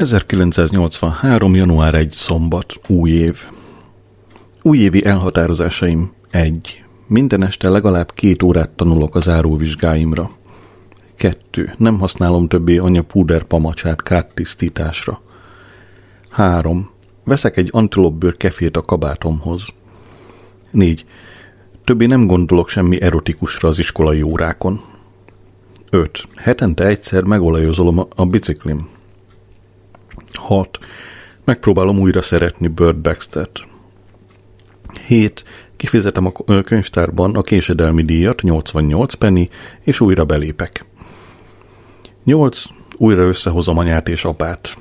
1983. január 1. szombat, új év. Újévi elhatározásaim 1. Minden este legalább két órát tanulok az áróvizsgáimra. 2. Nem használom többé anya púder pamacsát kártisztításra. 3. Veszek egy antilopbőr kefét a kabátomhoz. 4. Többé nem gondolok semmi erotikusra az iskolai órákon. 5. Hetente egyszer megolajozolom a biciklim. 6. Megpróbálom újra szeretni Bird Baxter-t. 7. Kifizetem a könyvtárban a késedelmi díjat, 88 penny, és újra belépek. 8. Újra összehozom anyát és apát.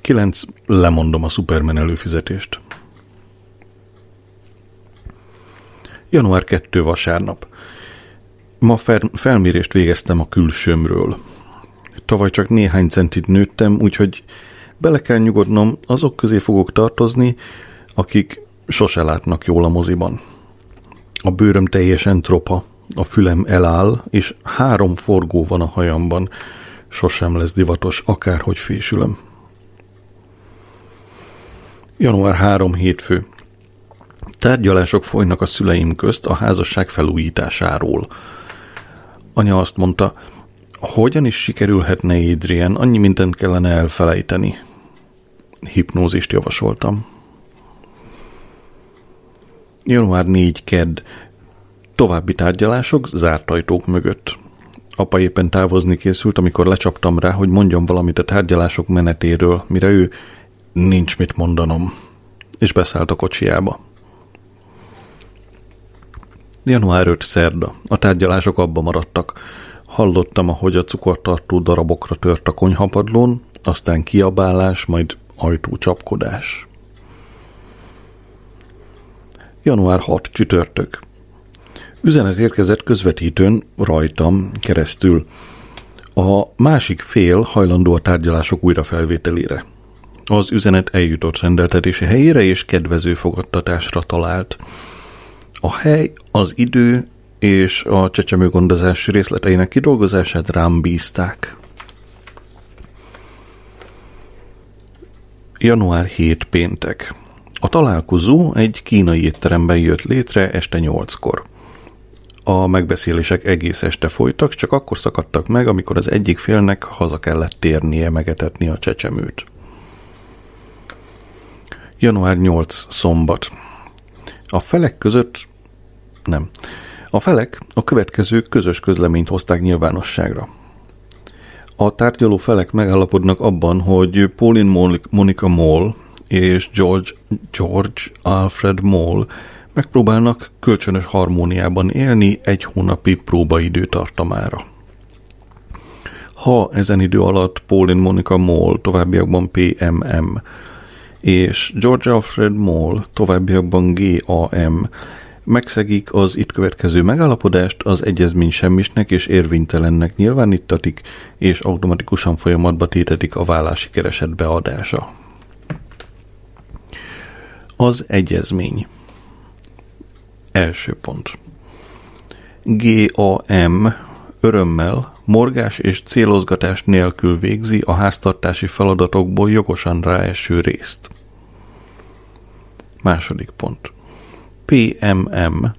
9. Lemondom a Superman előfizetést. Január 2. vasárnap. Ma felmérést végeztem a külsőmről. Tavaly csak néhány centit nőttem, úgyhogy bele kell nyugodnom, azok közé fogok tartozni, akik sose látnak jól a moziban. A bőröm teljesen tropa, a fülem eláll, és három forgó van a hajamban. Sosem lesz divatos, akárhogy fésülöm. Január 3 hétfő. Tárgyalások folynak a szüleim közt a házasság felújításáról. Anya azt mondta, hogyan is sikerülhetne Adrian, annyi mindent kellene elfelejteni. Hipnózist javasoltam. Január 4 kedd. További tárgyalások zárt ajtók mögött. Apa éppen távozni készült, amikor lecsaptam rá, hogy mondjon valamit a tárgyalások menetéről, mire ő nincs mit mondanom, és beszállt a kocsiába. Január 5 szerda. A tárgyalások abba maradtak. Hallottam, ahogy a cukortartó darabokra tört a konyhapadlón, aztán kiabálás, majd ajtócsapkodás. Január 6 csütörtök. Üzenet érkezett közvetítőn rajtam keresztül. A másik fél hajlandó a tárgyalások újrafelvételére. Az üzenet eljutott rendeltetési helyére és kedvező fogadtatásra talált. A hely, az idő és a csecsemőgondozás részleteinek kidolgozását rám bízták. Január 7 péntek. A találkozó egy kínai étteremben jött létre este nyolckor. A megbeszélések egész este folytak, csak akkor szakadtak meg, amikor az egyik félnek haza kellett térnie megetetni a csecsemőt. Január 8. szombat. A felek között nem. A felek a következő közös közleményt hozták nyilvánosságra. A tárgyaló felek megállapodnak abban, hogy Pauline Monica Moll és George, George Alfred Moll megpróbálnak kölcsönös harmóniában élni egy hónapi próbaidő tartamára. Ha ezen idő alatt Pauline Monica Moll továbbiakban PMM és George Alfred Moll továbbiakban GAM megszegik az itt következő megállapodást, az egyezmény semmisnek és érvénytelennek nyilvánítatik, és automatikusan folyamatba tétetik a vállási kereset beadása. Az egyezmény. Első pont. GAM örömmel, morgás és célozgatás nélkül végzi a háztartási feladatokból jogosan ráeső részt. Második pont. PMM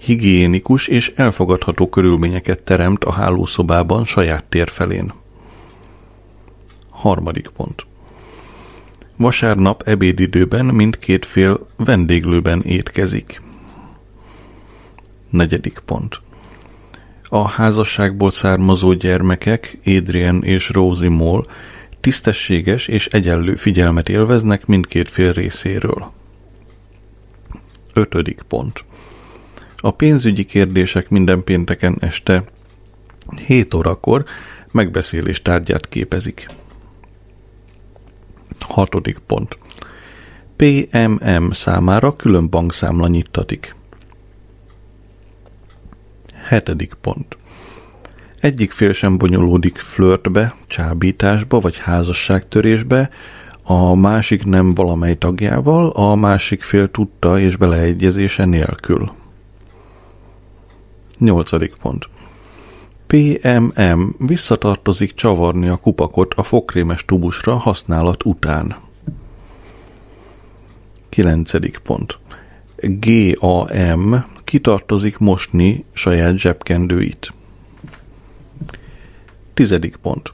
higiénikus és elfogadható körülményeket teremt a hálószobában saját tér felén. Harmadik pont. Vasárnap ebédidőben mindkét fél vendéglőben étkezik. Negyedik pont. A házasságból származó gyermekek, Adrian és Rosie Moll, tisztességes és egyenlő figyelmet élveznek mindkét fél részéről. Ötödik pont. A pénzügyi kérdések minden pénteken este 7 órakor megbeszélés tárgyát képezik. Hatodik pont. PMM számára külön bankszámla nyittatik. Hetedik pont. Egyik fél sem bonyolódik flörtbe, csábításba vagy házasságtörésbe, a másik nem valamely tagjával, a másik fél tudta és beleegyezése nélkül. Nyolcadik pont. PMM visszatartozik csavarni a kupakot a fokrémes tubusra használat után. 9. pont. GAM kitartozik mosni saját zsebkendőit. 10. pont.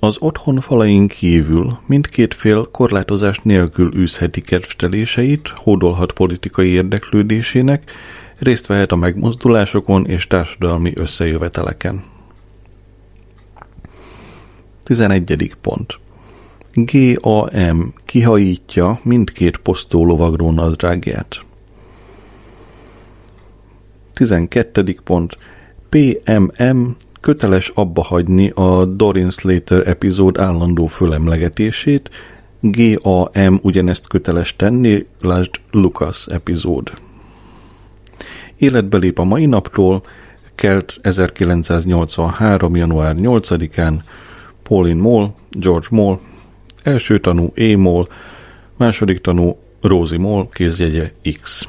Az otthon falain kívül mindkét fél korlátozás nélkül űzheti kedvteléseit, hódolhat politikai érdeklődésének, részt vehet a megmozdulásokon és társadalmi összejöveteleken. 11. pont. GAM kihajítja mindkét posztó lovagró nadrágját. 12. pont. PMM köteles abba hagyni a Dorin Slater epizód állandó fölemlegetését, GAM ugyanezt köteles tenni, lásd Lucas epizód. Életbe lép a mai napról, kelt 1983. január 8-án, Pauline Moll, George Moll, első tanú E. Moll, második tanú Rosie Moll, kézjegye X.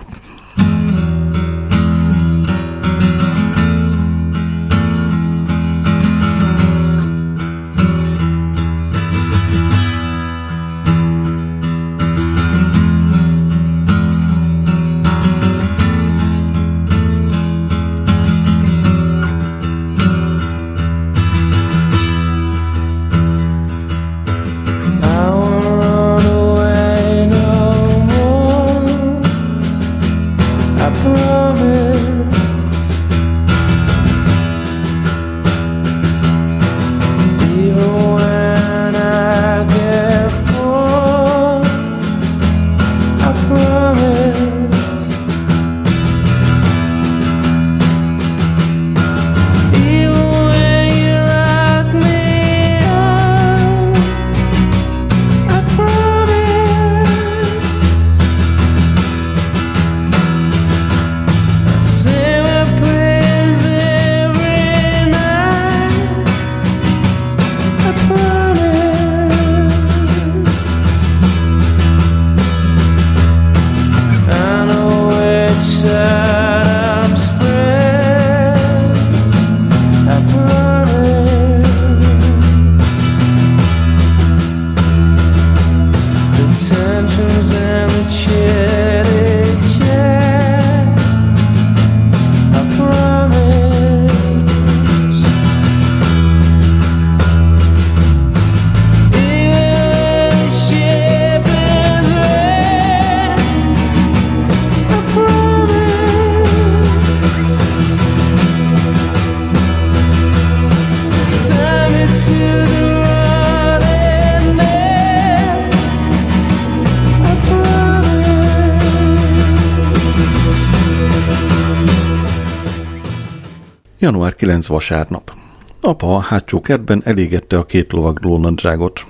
Január 9 vasárnap. Apa a hátsó kertben elégette a két lovagló nadrágot.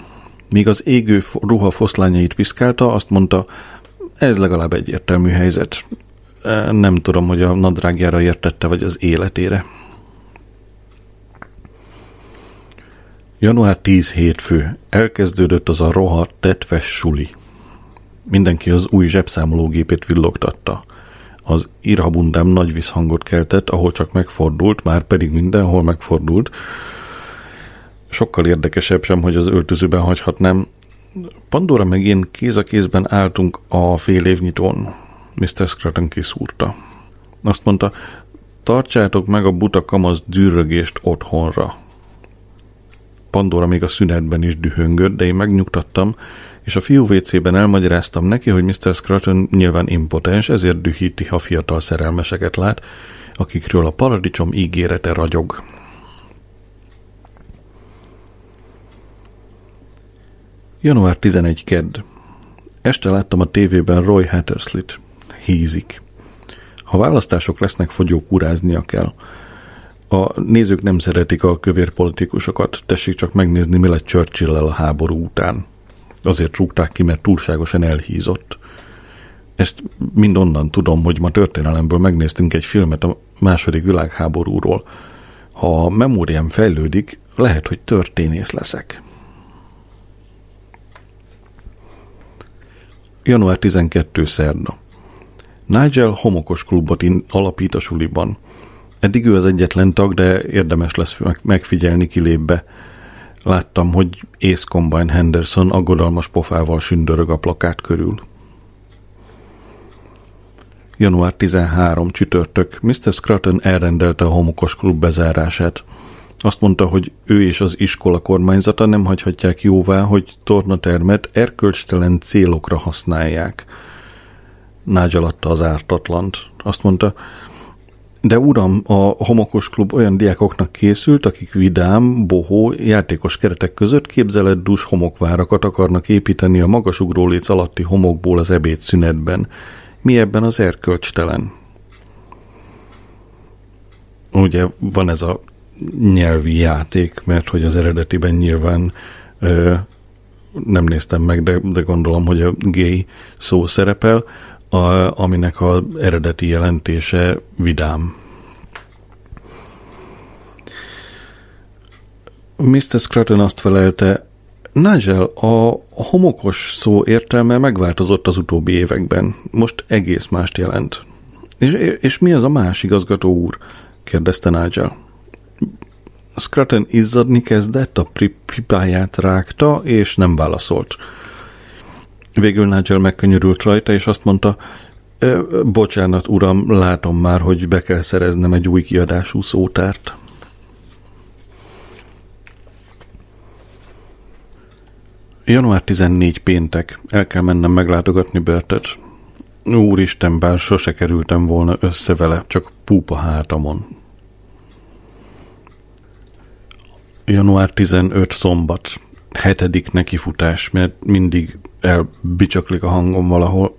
Míg az égő ruha foszlányait piszkálta, azt mondta, ez legalább egyértelmű helyzet. Nem tudom, hogy a nadrágjára értette, vagy az életére. Január 10 hétfő. Elkezdődött az a rohadt tetves suli. Mindenki az új zsebszámológépét villogtatta. Az irhabundám nagy visszhangot keltett, ahol csak megfordult, már pedig mindenhol megfordult. Sokkal érdekesebb sem, hogy az öltözőben hagyhatnám. Pandora meg én kéz a kézben álltunk a fél évnyitón. Mr. Scruton kiszúrta. Azt mondta, tartsátok meg a buta kamasz dűrögést otthonra. Pandora még a szünetben is dühöngött, de én megnyugtattam, és a fiú WC-ben elmagyaráztam neki, hogy Mr. Scruton nyilván impotens, ezért dühíti, ha fiatal szerelmeseket lát, akikről a paradicsom ígérete ragyog. Január 11 kedd. Este láttam a tévében Roy Hatterslit. Hízik. Ha választások lesznek, fogyókúráznia kell. A nézők nem szeretik a kövér politikusokat, tessék csak megnézni, mi lett churchill a háború után. Azért rúgták ki, mert túlságosan elhízott. Ezt mind onnan tudom, hogy ma történelemből megnéztünk egy filmet a második világháborúról. Ha a memóriám fejlődik, lehet, hogy történész leszek. Január 12. szerda. Nigel homokos klubot alapít a suliban. Eddig ő az egyetlen tag, de érdemes lesz megfigyelni kilépbe. Láttam, hogy Ace Combine Henderson aggodalmas pofával sündörög a plakát körül. Január 13 csütörtök. Mr. Scruton elrendelte a homokos klub bezárását. Azt mondta, hogy ő és az iskola kormányzata nem hagyhatják jóvá, hogy tornatermet erkölcstelen célokra használják. Nigel adta az ártatlant. Azt mondta, de uram, a homokos klub olyan diákoknak készült, akik vidám, bohó, játékos keretek között képzelet dus homokvárakat akarnak építeni a magasugró léc alatti homokból az ebédszünetben. Mi ebben az erkölcstelen? Ugye van ez a nyelvi játék, mert hogy az eredetiben nyilván ö, nem néztem meg, de, de gondolom, hogy a gay szó szerepel, a, aminek az eredeti jelentése vidám. Mr. Scruton azt felelte, Nigel, a homokos szó értelme megváltozott az utóbbi években. Most egész mást jelent. És, és mi az a más igazgató úr? kérdezte Nigel. Scruton izzadni kezdett, a pipáját rágta, és nem válaszolt. Végül Nigel megkönyörült rajta, és azt mondta, bocsánat, uram, látom már, hogy be kell szereznem egy új kiadású szótárt. Január 14 péntek. El kell mennem meglátogatni Bertet. Úristen, bár sose kerültem volna össze vele, csak púpa hátamon. Január 15 szombat. Hetedik nekifutás, mert mindig elbicsaklik a hangom valahol.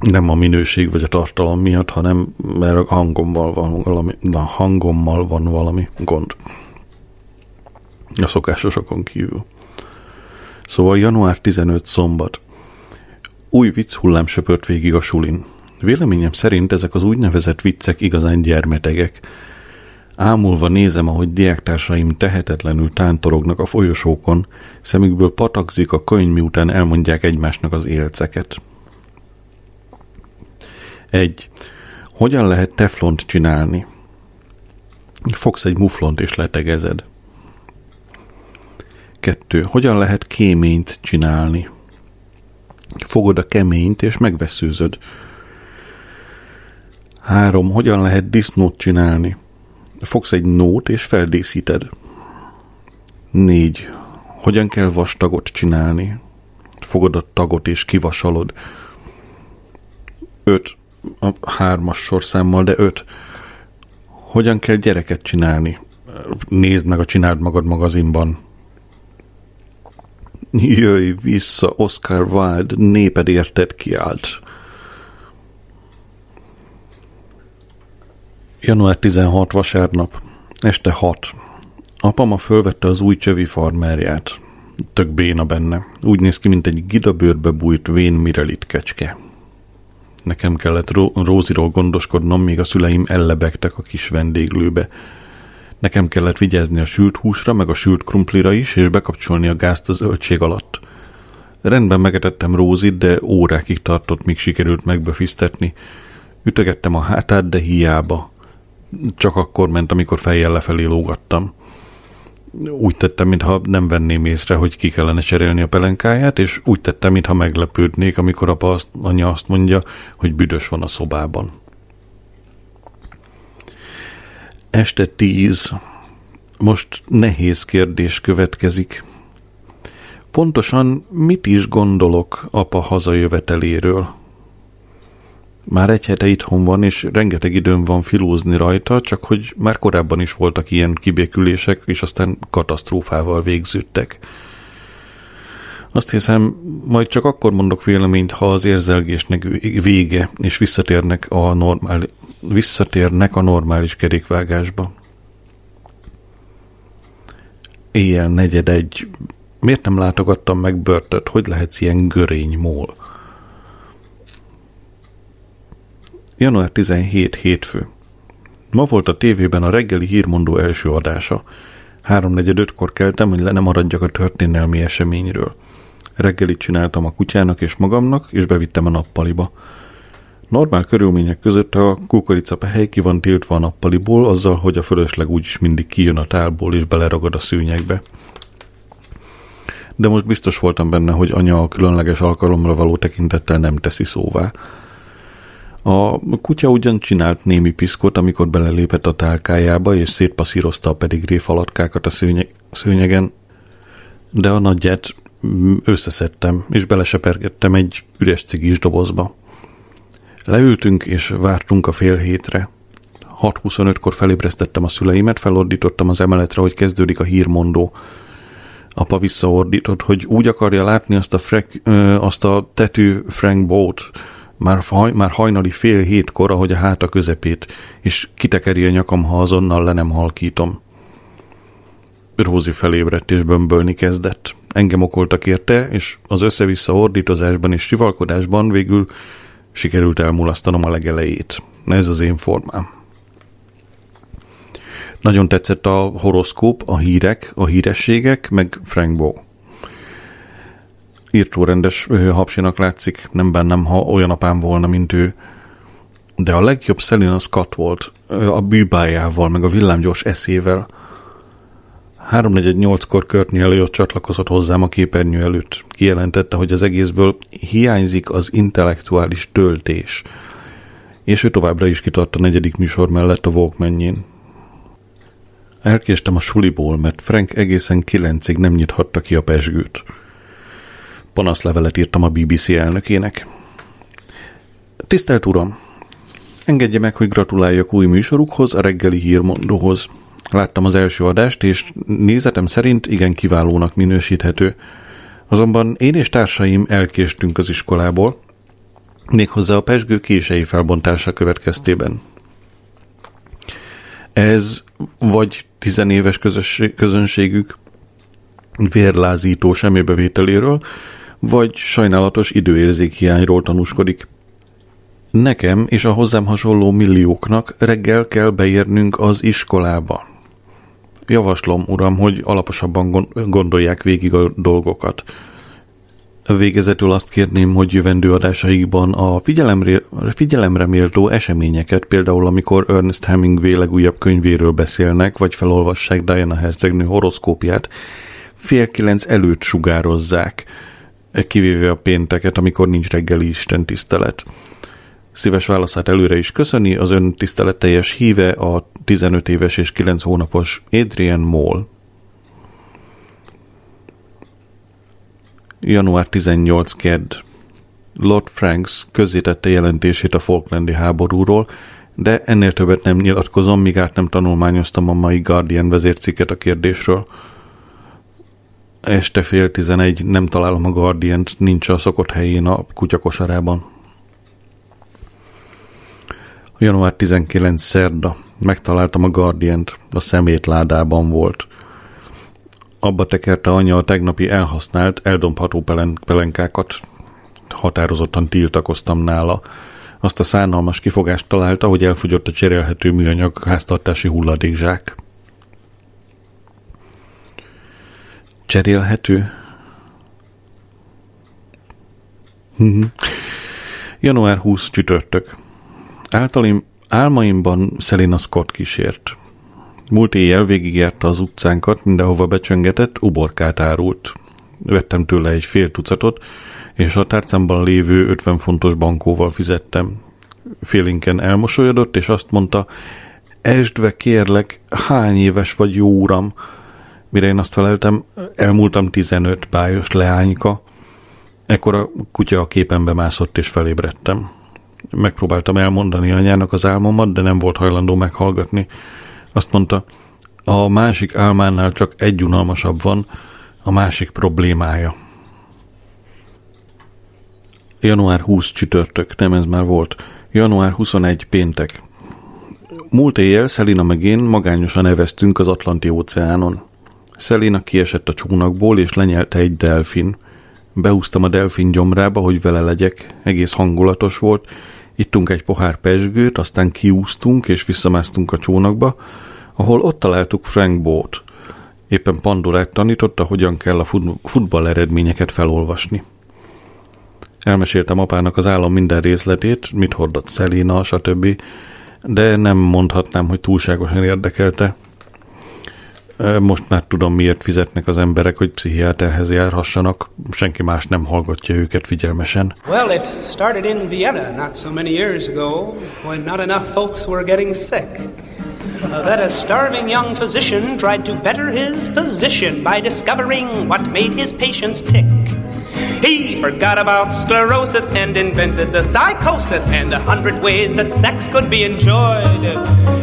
Nem a minőség vagy a tartalom miatt, hanem mert a hangommal van valami, na, hangommal van valami gond. A szokásosokon kívül. Szóval január 15 szombat. Új vicc hullám söpört végig a sulin. Véleményem szerint ezek az úgynevezett viccek igazán gyermetegek. Ámulva nézem, ahogy diáktársaim tehetetlenül tántorognak a folyosókon, szemükből patakzik a könyv, miután elmondják egymásnak az élceket. Egy. Hogyan lehet teflont csinálni? Fogsz egy muflont és letegezed. Kettő. Hogyan lehet kéményt csinálni? Fogod a keményt és megveszőzöd. Három. Hogyan lehet disznót csinálni? Fogsz egy nót és feldészíted. Négy. Hogyan kell vastagot csinálni? Fogod a tagot és kivasalod. Öt. A hármas sorszámmal, de öt. Hogyan kell gyereket csinálni? Nézd meg a Csináld Magad magazinban. Jöjj vissza, Oscar Wilde, néped érted kiállt. Január 16 vasárnap, este 6. Apama fölvette az új csövi farmerját. Tök béna benne. Úgy néz ki, mint egy gidabőrbe bújt vén mirelit kecske. Nekem kellett Róziról gondoskodnom, míg a szüleim ellebegtek a kis vendéglőbe. Nekem kellett vigyázni a sült húsra, meg a sült krumplira is, és bekapcsolni a gázt az öltség alatt. Rendben megetettem Rózit, de órákig tartott, míg sikerült megbefisztetni. Ütögettem a hátát, de hiába. Csak akkor ment, amikor fejjel lefelé lógattam. Úgy tettem, mintha nem venném észre, hogy ki kellene cserélni a pelenkáját, és úgy tettem, mintha meglepődnék, amikor apa azt, anya azt mondja, hogy büdös van a szobában. Este tíz. Most nehéz kérdés következik. Pontosan mit is gondolok apa hazajöveteléről? Már egy hete itthon van, és rengeteg időm van filózni rajta, csak hogy már korábban is voltak ilyen kibékülések, és aztán katasztrófával végződtek. Azt hiszem, majd csak akkor mondok véleményt, ha az érzelgésnek vége, és visszatérnek a, normál, visszatérnek a normális kerékvágásba. Éjjel negyed egy. Miért nem látogattam meg börtöt? Hogy lehetsz ilyen görény mól? Január 17 hétfő. Ma volt a tévében a reggeli hírmondó első adása. Háromnegyed ötkor keltem, hogy le nem maradjak a történelmi eseményről. Reggelit csináltam a kutyának és magamnak, és bevittem a nappaliba. Normál körülmények között a kukoricapehely ki van tiltva a nappaliból, azzal, hogy a fölösleg úgyis mindig kijön a tálból és beleragad a szőnyegbe. De most biztos voltam benne, hogy anya a különleges alkalomra való tekintettel nem teszi szóvá. A kutya ugyan csinált némi piszkot, amikor belelépett a tálkájába, és szétpasszírozta a pedigré falatkákat a szőnyeg, szőnyegen, de a nagyját összeszedtem, és belesepergettem egy üres cigis dobozba. Leültünk, és vártunk a fél hétre. 6.25-kor felébresztettem a szüleimet, felordítottam az emeletre, hogy kezdődik a hírmondó. Apa visszaordított, hogy úgy akarja látni azt a, frek, ö, azt a tetű Frank Boat, már, haj, már hajnali fél hétkor, ahogy a háta közepét, és kitekeri a nyakam, ha azonnal le nem halkítom. Rózi felébredt és bömbölni kezdett. Engem okoltak érte, és az össze-vissza ordítozásban és sivalkodásban végül sikerült elmulasztanom a legelejét. Ez az én formám. Nagyon tetszett a horoszkóp, a hírek, a hírességek, meg Frank Bow. Írtó rendes hapsinak látszik, nem bennem, ha olyan apám volna, mint ő. De a legjobb Selina Scott volt, a bűbájával, meg a villámgyors eszével. 3.48-kor Körtni előtt csatlakozott hozzám a képernyő előtt. Kijelentette, hogy az egészből hiányzik az intellektuális töltés. És ő továbbra is kitart a negyedik műsor mellett a walkman Elkéstem a suliból, mert Frank egészen kilencig nem nyithatta ki a pesgőt. Panaszlevelet írtam a BBC elnökének. Tisztelt Uram! Engedje meg, hogy gratuláljak új műsorukhoz, a reggeli hírmondóhoz. Láttam az első adást, és nézetem szerint igen kiválónak minősíthető. Azonban én és társaim elkéstünk az iskolából, méghozzá a pesgő kései felbontása következtében. Ez vagy tizenéves közönségük vérlázító semmibevételéről, vagy sajnálatos időérzék hiányról tanúskodik. Nekem és a hozzám hasonló millióknak reggel kell beérnünk az iskolába. Javaslom, uram, hogy alaposabban gondolják végig a dolgokat. Végezetül azt kérném, hogy jövendő adásaikban a figyelemre, figyelemre méltó eseményeket, például amikor Ernest Hemingway legújabb könyvéről beszélnek, vagy felolvassák Diana hercegnő horoszkópját, fél kilenc előtt sugározzák, kivéve a pénteket, amikor nincs reggeli Isten tisztelet. Szíves válaszát előre is köszöni az ön tiszteletteljes híve a 15 éves és 9 hónapos Adrian Moll. Január 18 kedd. Lord Franks közzétette jelentését a Falklandi háborúról, de ennél többet nem nyilatkozom, míg át nem tanulmányoztam a mai Guardian vezércikket a kérdésről. Este fél tizenegy nem találom a Guardian-t, nincs a szokott helyén a kutyakosarában. Január 19 szerda. Megtaláltam a Guardian-t, a szemétládában volt. Abba tekerte anya a tegnapi elhasznált, eldombható pelen- pelenkákat. Határozottan tiltakoztam nála. Azt a szánalmas kifogást találta, hogy elfogyott a cserélhető műanyag háztartási hulladékzsák. Cserélhető? Mhm. Január 20 csütörtök. Általim, álmaimban Selina Scott kísért. Múlt éjjel végigjárta az utcánkat, mindenhova becsöngetett, uborkát árult. Vettem tőle egy fél tucatot, és a tárcámban lévő 50 fontos bankóval fizettem. Félinken elmosolyodott, és azt mondta, esdve kérlek, hány éves vagy jó uram? Mire én azt feleltem, elmúltam 15 bájos leányka. Ekkor a kutya a képenbe mászott, és felébredtem. Megpróbáltam elmondani anyának az álmomat, de nem volt hajlandó meghallgatni. Azt mondta, a másik álmánál csak egy unalmasabb van, a másik problémája. Január 20 csütörtök, nem ez már volt. Január 21 péntek. Múlt éjjel Szelina meg én magányosan neveztünk az Atlanti óceánon. Szelina kiesett a csónakból, és lenyelte egy delfin. Beúztam a delfin gyomrába, hogy vele legyek. Egész hangulatos volt. Ittunk egy pohár pesgőt, aztán kiúztunk, és visszamásztunk a csónakba, ahol ott találtuk Frank Boat. Éppen Pandorát tanította, hogyan kell a futball eredményeket felolvasni. Elmeséltem apának az állam minden részletét, mit hordott Szelina, stb., de nem mondhatnám, hogy túlságosan érdekelte. Most már tudom, miért fizetnek az emberek, hogy pszichiáterhez járhassanak. Senki más nem hallgatja őket figyelmesen. Well, it started in Vienna not so many years ago, when not enough folks were getting sick. Uh, that a starving young physician tried to better his position by discovering what made his patients tick. He forgot about sclerosis and invented the psychosis and a hundred ways that sex could be enjoyed.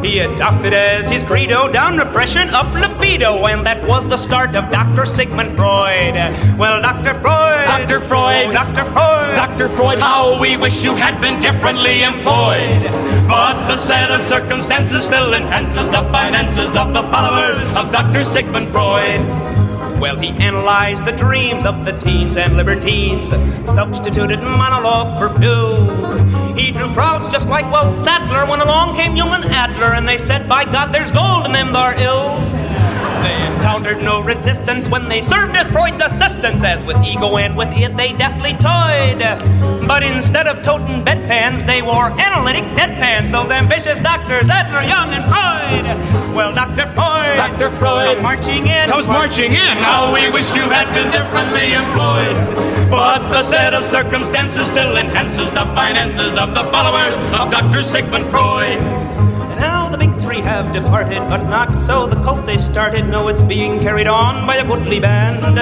He adopted as his credo down repression, up libido, and that was the start of Dr. Sigmund Freud. Well, Dr. Freud, Dr. Freud, oh, Dr. Freud, Dr. Freud, how we wish you had been differently employed. But the set of circumstances still enhances the finances of the followers of Dr. Sigmund Freud. Well, he analyzed the dreams of the teens and libertines, substituted monologue for pills. He drew crowds just like Will Sadler when along came Jung and Adler, and they said, By God, there's gold in them thar ills. They encountered no resistance when they served as Freud's assistants, as with ego and with it they deftly toyed. But instead of toting bedpans, they wore analytic deadpans, those ambitious doctors, Adler, Young, and Freud. Well, Dr. Freud, Dr. Freud, marching in, comes marching in. How we wish you had been differently employed. But the set of circumstances still enhances the finances of the followers of Dr. Sigmund Freud. The big three have departed, but not so the cult they started. No, it's being carried on by a goodly band.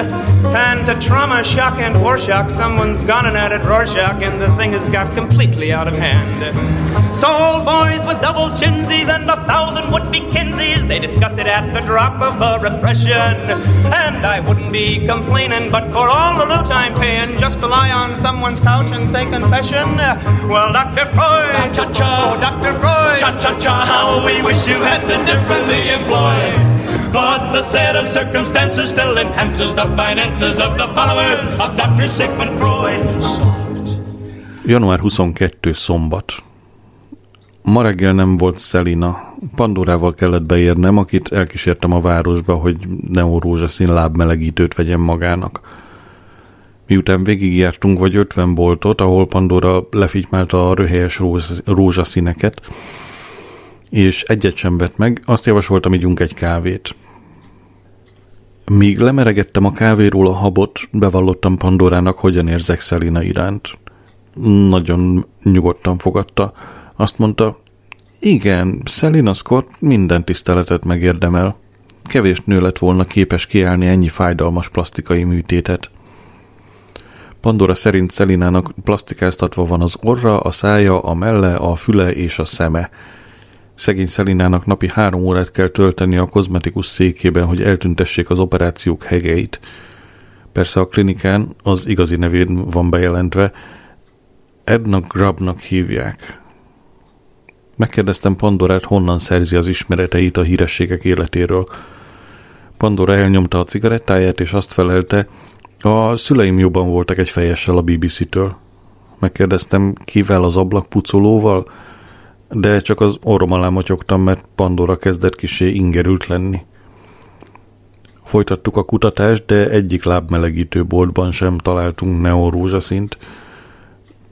And to trauma, shock, and war shock, someone's gone and added Rorschach, and the thing has got completely out of hand. So old boys with double chinsies and a thousand would-be Kinseys, they discuss it at the drop of a repression. And I wouldn't be complaining, but for all the loot I'm paying, just to lie on someone's couch and say confession. Well, Dr. Freud, Cha-cha-cha. oh, Dr. Freud, Cha-cha-cha, how we wish you had been differently employed. But the set of circumstances still enhances the finances of the followers of Dr. Sigmund Freud. Január 22. szombat. Ma reggel nem volt Szelina. Pandorával kellett beérnem, akit elkísértem a városba, hogy neorózsaszín lábmelegítőt vegyen magának. Miután végigjártunk vagy 50 boltot, ahol Pandora lefitymálta a röhelyes róz- rózsaszíneket, és egyet sem vett meg, azt javasoltam, ígyunk egy kávét. Míg lemeregettem a kávéról a habot, bevallottam Pandorának, hogyan érzek Szelina iránt. Nagyon nyugodtan fogadta. Azt mondta, igen, Selina Scott minden tiszteletet megérdemel. Kevés nő lett volna képes kiállni ennyi fájdalmas plastikai műtétet. Pandora szerint Szelinának plastikáztatva van az orra, a szája, a melle, a füle és a szeme. Szegény Szelinának napi három órát kell tölteni a kozmetikus székében, hogy eltüntessék az operációk hegeit. Persze a klinikán az igazi nevén van bejelentve, Edna Grabnak hívják. Megkérdeztem Pandorát, honnan szerzi az ismereteit a hírességek életéről. Pandora elnyomta a cigarettáját, és azt felelte, a szüleim jobban voltak egy fejessel a BBC-től. Megkérdeztem, kivel az ablakpucolóval, de csak az orrom alá motyogtam, mert Pandora kezdett kisé ingerült lenni. Folytattuk a kutatást, de egyik lábmelegítő boltban sem találtunk neorózsaszint.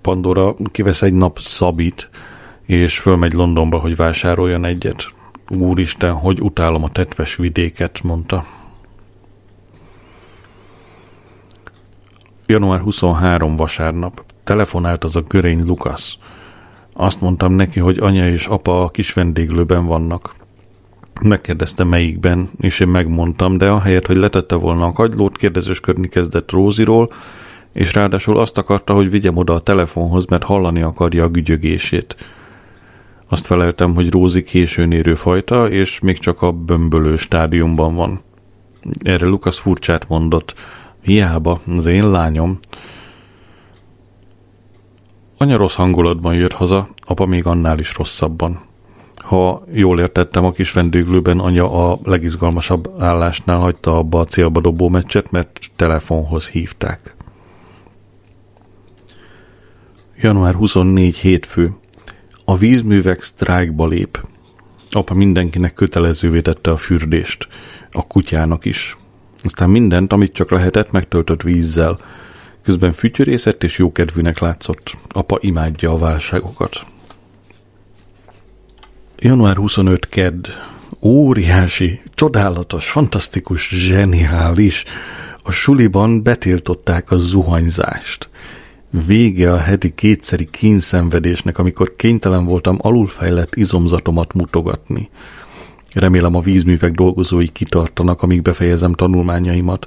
Pandora kivesz egy nap szabit, és fölmegy Londonba, hogy vásároljon egyet. Úristen, hogy utálom a tetves vidéket, mondta. Január 23 vasárnap. Telefonált az a görény Lukasz. Azt mondtam neki, hogy anya és apa a kis vendéglőben vannak. Megkérdezte melyikben, és én megmondtam, de ahelyett, hogy letette volna a kagylót, kérdezősködni kezdett Róziról, és ráadásul azt akarta, hogy vigyem oda a telefonhoz, mert hallani akarja a gügyögését. Azt feleltem, hogy Rózi későn érő fajta, és még csak a bömbölő stádiumban van. Erre Lukasz furcsát mondott. Hiába, az én lányom. Anya rossz hangulatban jött haza, apa még annál is rosszabban. Ha jól értettem, a kis vendéglőben anya a legizgalmasabb állásnál hagyta abba a célba dobó meccset, mert telefonhoz hívták. Január 24 hétfő. A vízművek sztrájkba lép. Apa mindenkinek kötelezővé tette a fürdést. A kutyának is. Aztán mindent, amit csak lehetett, megtöltött vízzel. Közben fütyörészett és jókedvűnek látszott. Apa imádja a válságokat. Január 25 kedd. Óriási, csodálatos, fantasztikus, zseniális. A suliban betiltották a zuhanyzást. Vége a heti kétszeri kínszenvedésnek, amikor kénytelen voltam alulfejlett izomzatomat mutogatni. Remélem a vízművek dolgozói kitartanak, amíg befejezem tanulmányaimat.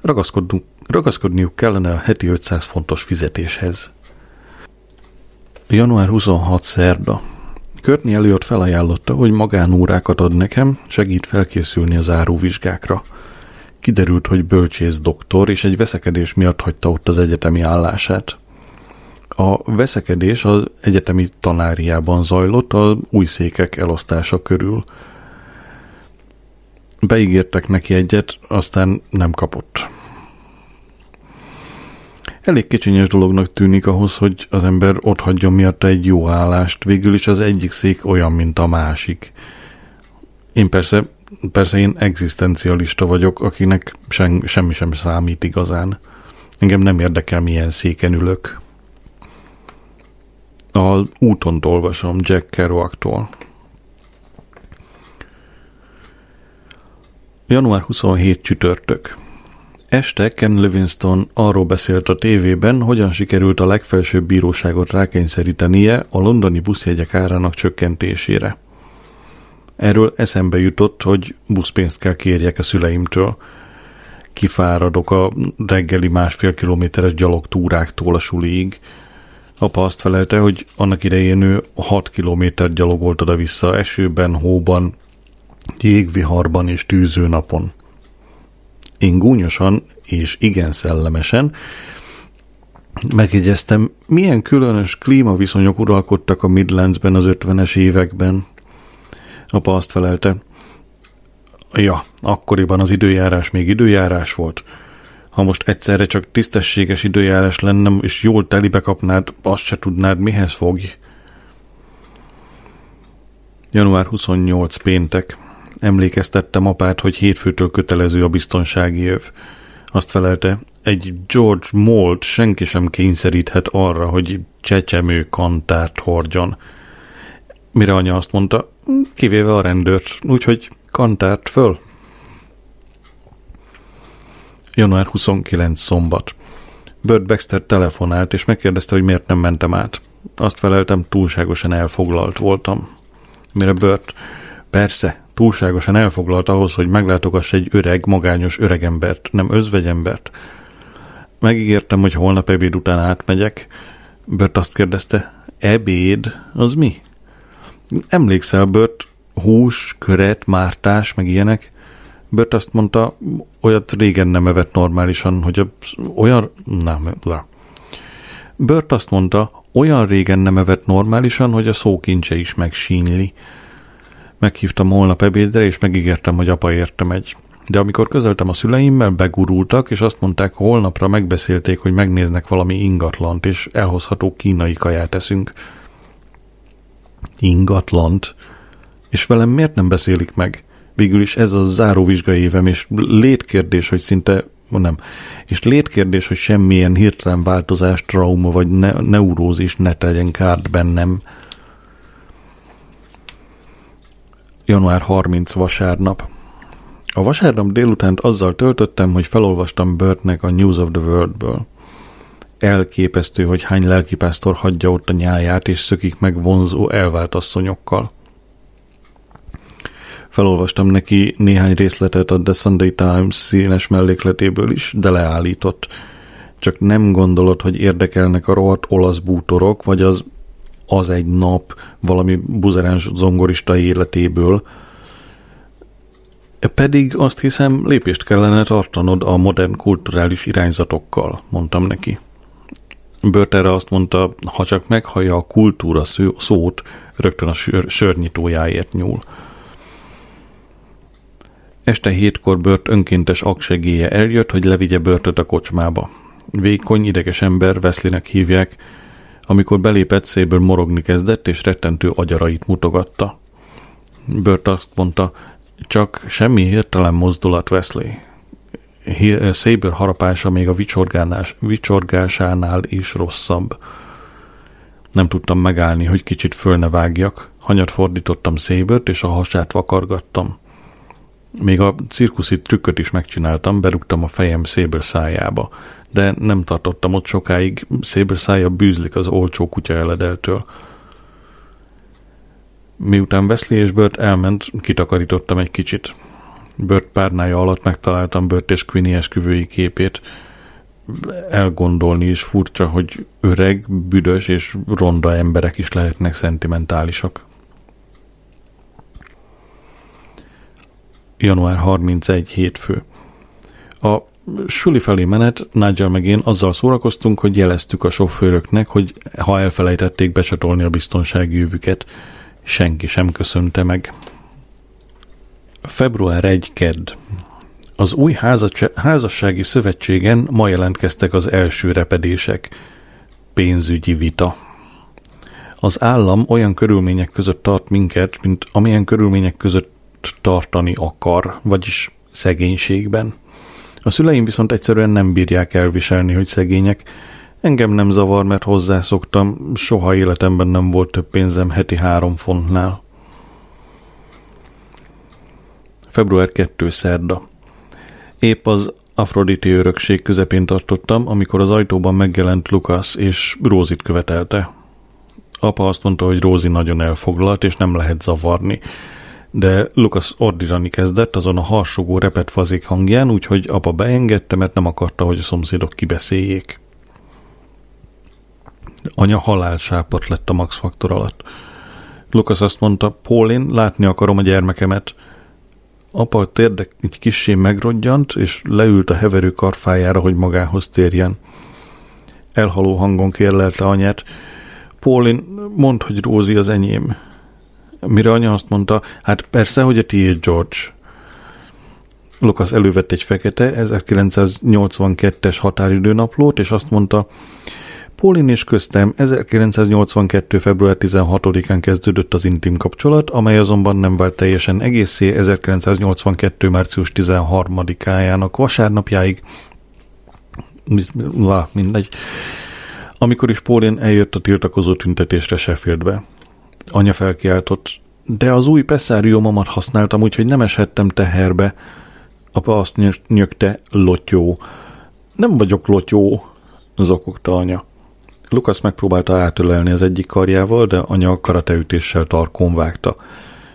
Ragaszkodnunk, ragaszkodniuk kellene a heti 500 fontos fizetéshez. Január 26 szerda. Körtni előtt felajánlotta, hogy magánórákat ad nekem, segít felkészülni az áróvizsgákra. Kiderült, hogy bölcsész doktor, és egy veszekedés miatt hagyta ott az egyetemi állását. A veszekedés az egyetemi tanáriában zajlott a új székek elosztása körül. Beígértek neki egyet, aztán nem kapott. Elég kicsinyes dolognak tűnik ahhoz, hogy az ember ott hagyjon miatta egy jó állást. Végül is az egyik szék olyan, mint a másik. Én persze, persze én egzisztencialista vagyok, akinek sem, semmi sem számít igazán. Engem nem érdekel, milyen széken ülök. A úton olvasom Jack Kerouaktól. Január 27 csütörtök. Este Ken Livingston arról beszélt a tévében, hogyan sikerült a legfelsőbb bíróságot rákényszerítenie a londoni buszjegyek árának csökkentésére. Erről eszembe jutott, hogy buszpénzt kell kérjek a szüleimtől. Kifáradok a reggeli másfél kilométeres gyalogtúráktól a suliig. Apa azt felelte, hogy annak idején ő 6 kilométer gyalogolt oda-vissza esőben, hóban, jégviharban és tűző napon. Én gúnyosan és igen szellemesen megjegyeztem, milyen különös klímaviszonyok uralkodtak a Midlandsben az 50-es években. Apa azt felelte, ja, akkoriban az időjárás még időjárás volt. Ha most egyszerre csak tisztességes időjárás lenne, és jól telibe kapnád, azt se tudnád, mihez fogj. Január 28 péntek. Emlékeztettem apát, hogy hétfőtől kötelező a biztonsági jöv. Azt felelte, egy George Molt senki sem kényszeríthet arra, hogy csecsemő kantárt hordjon. Mire anya azt mondta, kivéve a rendőrt, úgyhogy kantárt föl. Január 29 szombat. Bert Baxter telefonált, és megkérdezte, hogy miért nem mentem át. Azt feleltem, túlságosan elfoglalt voltam. Mire Bert, persze, túlságosan elfoglalt ahhoz, hogy meglátogass egy öreg, magányos öregembert, nem özvegyembert. Megígértem, hogy holnap ebéd után átmegyek. Bört azt kérdezte, ebéd, az mi? Emlékszel, Bört, hús, köret, mártás, meg ilyenek? Bört azt mondta, olyat régen nem evett normálisan, hogy a, olyan... Nem, le. Bört azt mondta, olyan régen nem evett normálisan, hogy a szókincse is megsínli. Meghívtam holnap ebédre, és megígértem, hogy apa értem egy. De amikor közöltem a szüleimmel, begurultak, és azt mondták, holnapra megbeszélték, hogy megnéznek valami ingatlant, és elhozható kínai kaját eszünk. Ingatlant? És velem miért nem beszélik meg? Végül is ez a záróvizsgai évem, és létkérdés, hogy szinte nem. És létkérdés, hogy semmilyen hirtelen változás, trauma vagy ne- neurózis ne tegyen kárt bennem. Január 30 vasárnap. A vasárnap délutánt azzal töltöttem, hogy felolvastam Bertnek a News of the World-ből. Elképesztő, hogy hány lelkipásztor hagyja ott a nyáját, és szökik meg vonzó elvált asszonyokkal. Felolvastam neki néhány részletet a The Sunday Times színes mellékletéből is, de leállított. Csak nem gondolod, hogy érdekelnek a rohadt olasz bútorok, vagy az az egy nap valami buzeráns zongorista életéből, pedig azt hiszem lépést kellene tartanod a modern kulturális irányzatokkal, mondtam neki. Bört erre azt mondta, ha csak meghallja a kultúra szót, rögtön a sör, sörnyitójáért nyúl. Este hétkor Bört önkéntes aksegélye eljött, hogy levigye Börtöt a kocsmába. Vékony, ideges ember, Veszlinek hívják, amikor belépett, széből morogni kezdett, és rettentő agyarait mutogatta. Bört azt mondta, csak semmi hirtelen mozdulat, Wesley. Saber harapása még a vicsorgásánál is rosszabb. Nem tudtam megállni, hogy kicsit föl ne vágjak. Hanyat fordítottam Sabert, és a hasát vakargattam. Még a cirkuszi trükköt is megcsináltam, berúgtam a fejem Saber szájába, de nem tartottam ott sokáig, Saber szája bűzlik az olcsó kutya eledeltől. Miután Wesley és Bert elment, kitakarítottam egy kicsit. Bert párnája alatt megtaláltam Bert és Quinny esküvői képét. Elgondolni is furcsa, hogy öreg, büdös és ronda emberek is lehetnek szentimentálisak. Január 31 hétfő. A suli felé menet Nigel meg én azzal szórakoztunk, hogy jeleztük a sofőröknek, hogy ha elfelejtették becsatolni a biztonsági jövüket, senki sem köszönte meg. Február 1 kedd. Az új házassági szövetségen ma jelentkeztek az első repedések. Pénzügyi vita. Az állam olyan körülmények között tart minket, mint amilyen körülmények között tartani akar, vagyis szegénységben. A szüleim viszont egyszerűen nem bírják elviselni, hogy szegények. Engem nem zavar, mert hozzászoktam, soha életemben nem volt több pénzem heti három fontnál. Február 2. szerda. Épp az Afroditi örökség közepén tartottam, amikor az ajtóban megjelent Lukasz, és Rózit követelte. Apa azt mondta, hogy Rózi nagyon elfoglalt, és nem lehet zavarni. De Lukasz ordítani kezdett azon a harsogó repet fazék hangján, úgyhogy apa beengedte, mert nem akarta, hogy a szomszédok kibeszéljék. Anya halálsápat lett a Max faktor alatt. Lukasz azt mondta, Paulin, látni akarom a gyermekemet – Apa térdek egy kissé megrodjant, és leült a heverő karfájára, hogy magához térjen. Elhaló hangon kérlelte anyát, Paulin, mondd, hogy Rózi az enyém. Mire anya azt mondta, hát persze, hogy a tiéd, George. Lukasz elővett egy fekete 1982-es határidőnaplót, és azt mondta, Paulin és köztem 1982. február 16-án kezdődött az intim kapcsolat, amely azonban nem vált teljesen egészé 1982. március 13-ájának vasárnapjáig. Lá, mindegy. Amikor is Paulin eljött a tiltakozó tüntetésre Sheffieldbe. Anya felkiáltott, de az új peszáriumomat használtam, úgyhogy nem eshettem teherbe. Apa azt nyögte, lotyó. Nem vagyok lotyó, zokogta anya. Lukasz megpróbálta átölelni az egyik karjával, de anya a karateütéssel tarkón vágta.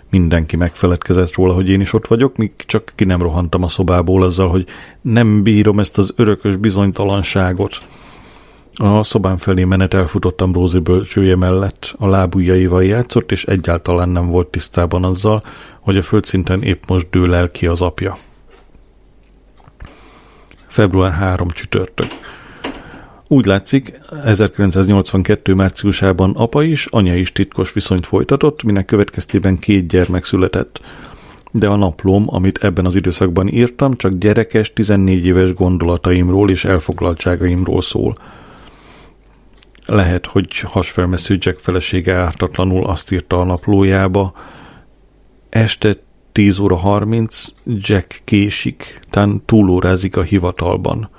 Mindenki megfeledkezett róla, hogy én is ott vagyok, míg csak ki nem rohantam a szobából azzal, hogy nem bírom ezt az örökös bizonytalanságot. A szobám felé menet elfutottam Rózi bölcsője mellett, a lábujjaival játszott, és egyáltalán nem volt tisztában azzal, hogy a földszinten épp most dől el ki az apja. Február 3 csütörtök. Úgy látszik, 1982. márciusában apa is, anya is titkos viszonyt folytatott, minek következtében két gyermek született. De a naplóm, amit ebben az időszakban írtam, csak gyerekes, 14 éves gondolataimról és elfoglaltságaimról szól. Lehet, hogy hasfelmesző Jack felesége ártatlanul azt írta a naplójába. Este 10 óra 30, Jack késik, tán túlórázik a hivatalban –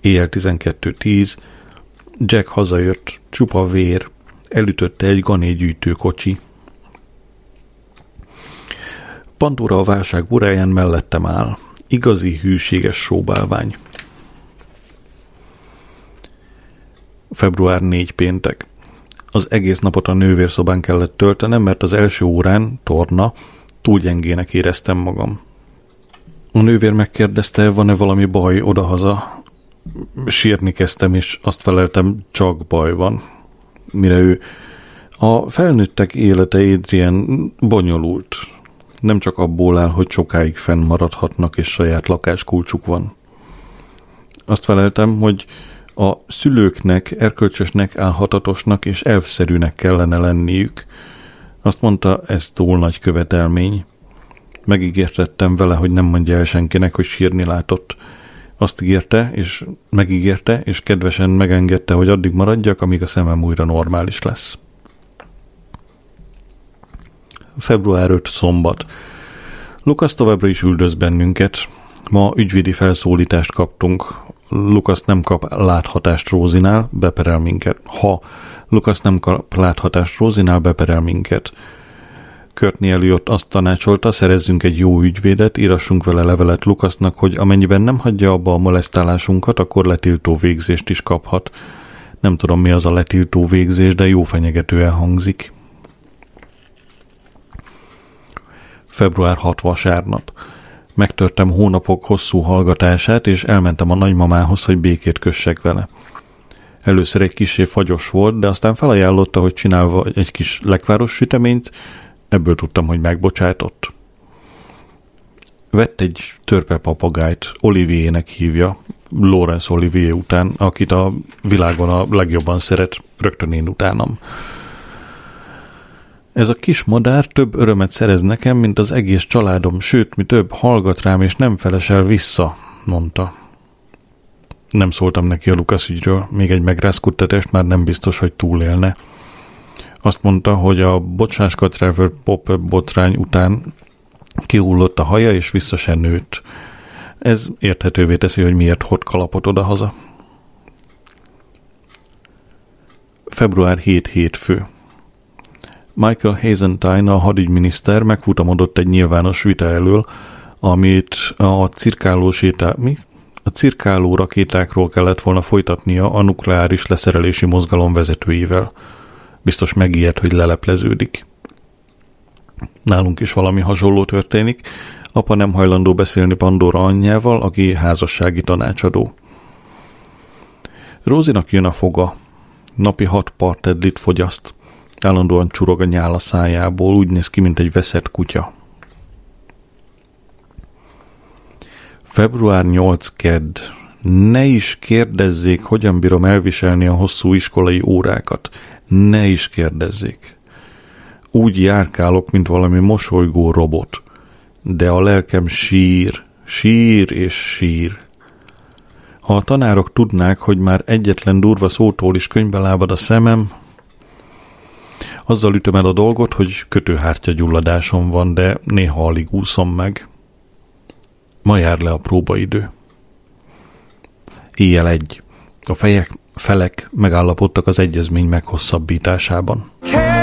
éjjel 12.10, Jack hazajött, csupa vér, elütötte egy ganégyűjtő kocsi. Pandora a válság uráján mellettem áll. Igazi hűséges sóbálvány. Február 4 péntek. Az egész napot a nővérszobán kellett töltenem, mert az első órán, torna, túl gyengének éreztem magam. A nővér megkérdezte, van-e valami baj odahaza, sírni kezdtem, és azt feleltem, csak baj van. Mire ő a felnőttek élete Adrian bonyolult. Nem csak abból áll, hogy sokáig fennmaradhatnak, és saját lakáskulcsuk van. Azt feleltem, hogy a szülőknek, erkölcsösnek, álhatatosnak és elvszerűnek kellene lenniük. Azt mondta, ez túl nagy követelmény. Megígértettem vele, hogy nem mondja el senkinek, hogy sírni látott – azt ígérte, és megígérte, és kedvesen megengedte, hogy addig maradjak, amíg a szemem újra normális lesz. Február 5. szombat. Lukasz továbbra is üldöz bennünket. Ma ügyvédi felszólítást kaptunk. Lukasz nem kap láthatást Rózinál, beperel minket. Ha Lukasz nem kap láthatást Rózinál, beperel minket. Körtni Eliott azt tanácsolta, szerezzünk egy jó ügyvédet, írassunk vele levelet Lukasznak, hogy amennyiben nem hagyja abba a molesztálásunkat, akkor letiltó végzést is kaphat. Nem tudom, mi az a letiltó végzés, de jó fenyegetően hangzik. Február 6 vasárnap. Megtörtem hónapok hosszú hallgatását, és elmentem a nagymamához, hogy békét kössek vele. Először egy kisé fagyos volt, de aztán felajánlotta, hogy csinálva egy kis lekváros süteményt, ebből tudtam, hogy megbocsátott. Vett egy törpe papagájt, Oliviernek hívja, Lawrence Olivier után, akit a világon a legjobban szeret, rögtön én utánam. Ez a kis madár több örömet szerez nekem, mint az egész családom, sőt, mi több, hallgat rám, és nem felesel vissza, mondta. Nem szóltam neki a Lukasz ügyről, még egy megrázkuttatást már nem biztos, hogy túlélne. Azt mondta, hogy a Bocsáska Trevor Pop botrány után kihullott a haja, és vissza se nőtt. Ez érthetővé teszi, hogy miért hott kalapot odahaza. Február 7 hétfő. Michael Hazentine, a hadügyminiszter megfutamodott egy nyilvános vita elől, amit a cirkáló sétá... Mi? A cirkáló rakétákról kellett volna folytatnia a nukleáris leszerelési mozgalom vezetőivel. Biztos megijedt, hogy lelepleződik. Nálunk is valami hasonló történik. Apa nem hajlandó beszélni Pandora anyjával, aki házassági tanácsadó. Rózinak jön a foga. Napi hat partedlit fogyaszt. Állandóan csurog a nyál szájából, úgy néz ki, mint egy veszett kutya. Február 8 kedd. Ne is kérdezzék, hogyan bírom elviselni a hosszú iskolai órákat. Ne is kérdezzék. Úgy járkálok, mint valami mosolygó robot. De a lelkem sír, sír és sír. Ha a tanárok tudnák, hogy már egyetlen durva szótól is könyvbe lábad a szemem, azzal ütöm el a dolgot, hogy kötőhártya gyulladásom van, de néha alig úszom meg. Ma jár le a próbaidő. Éjjel egy. A fejek, felek megállapodtak az egyezmény meghosszabbításában. Can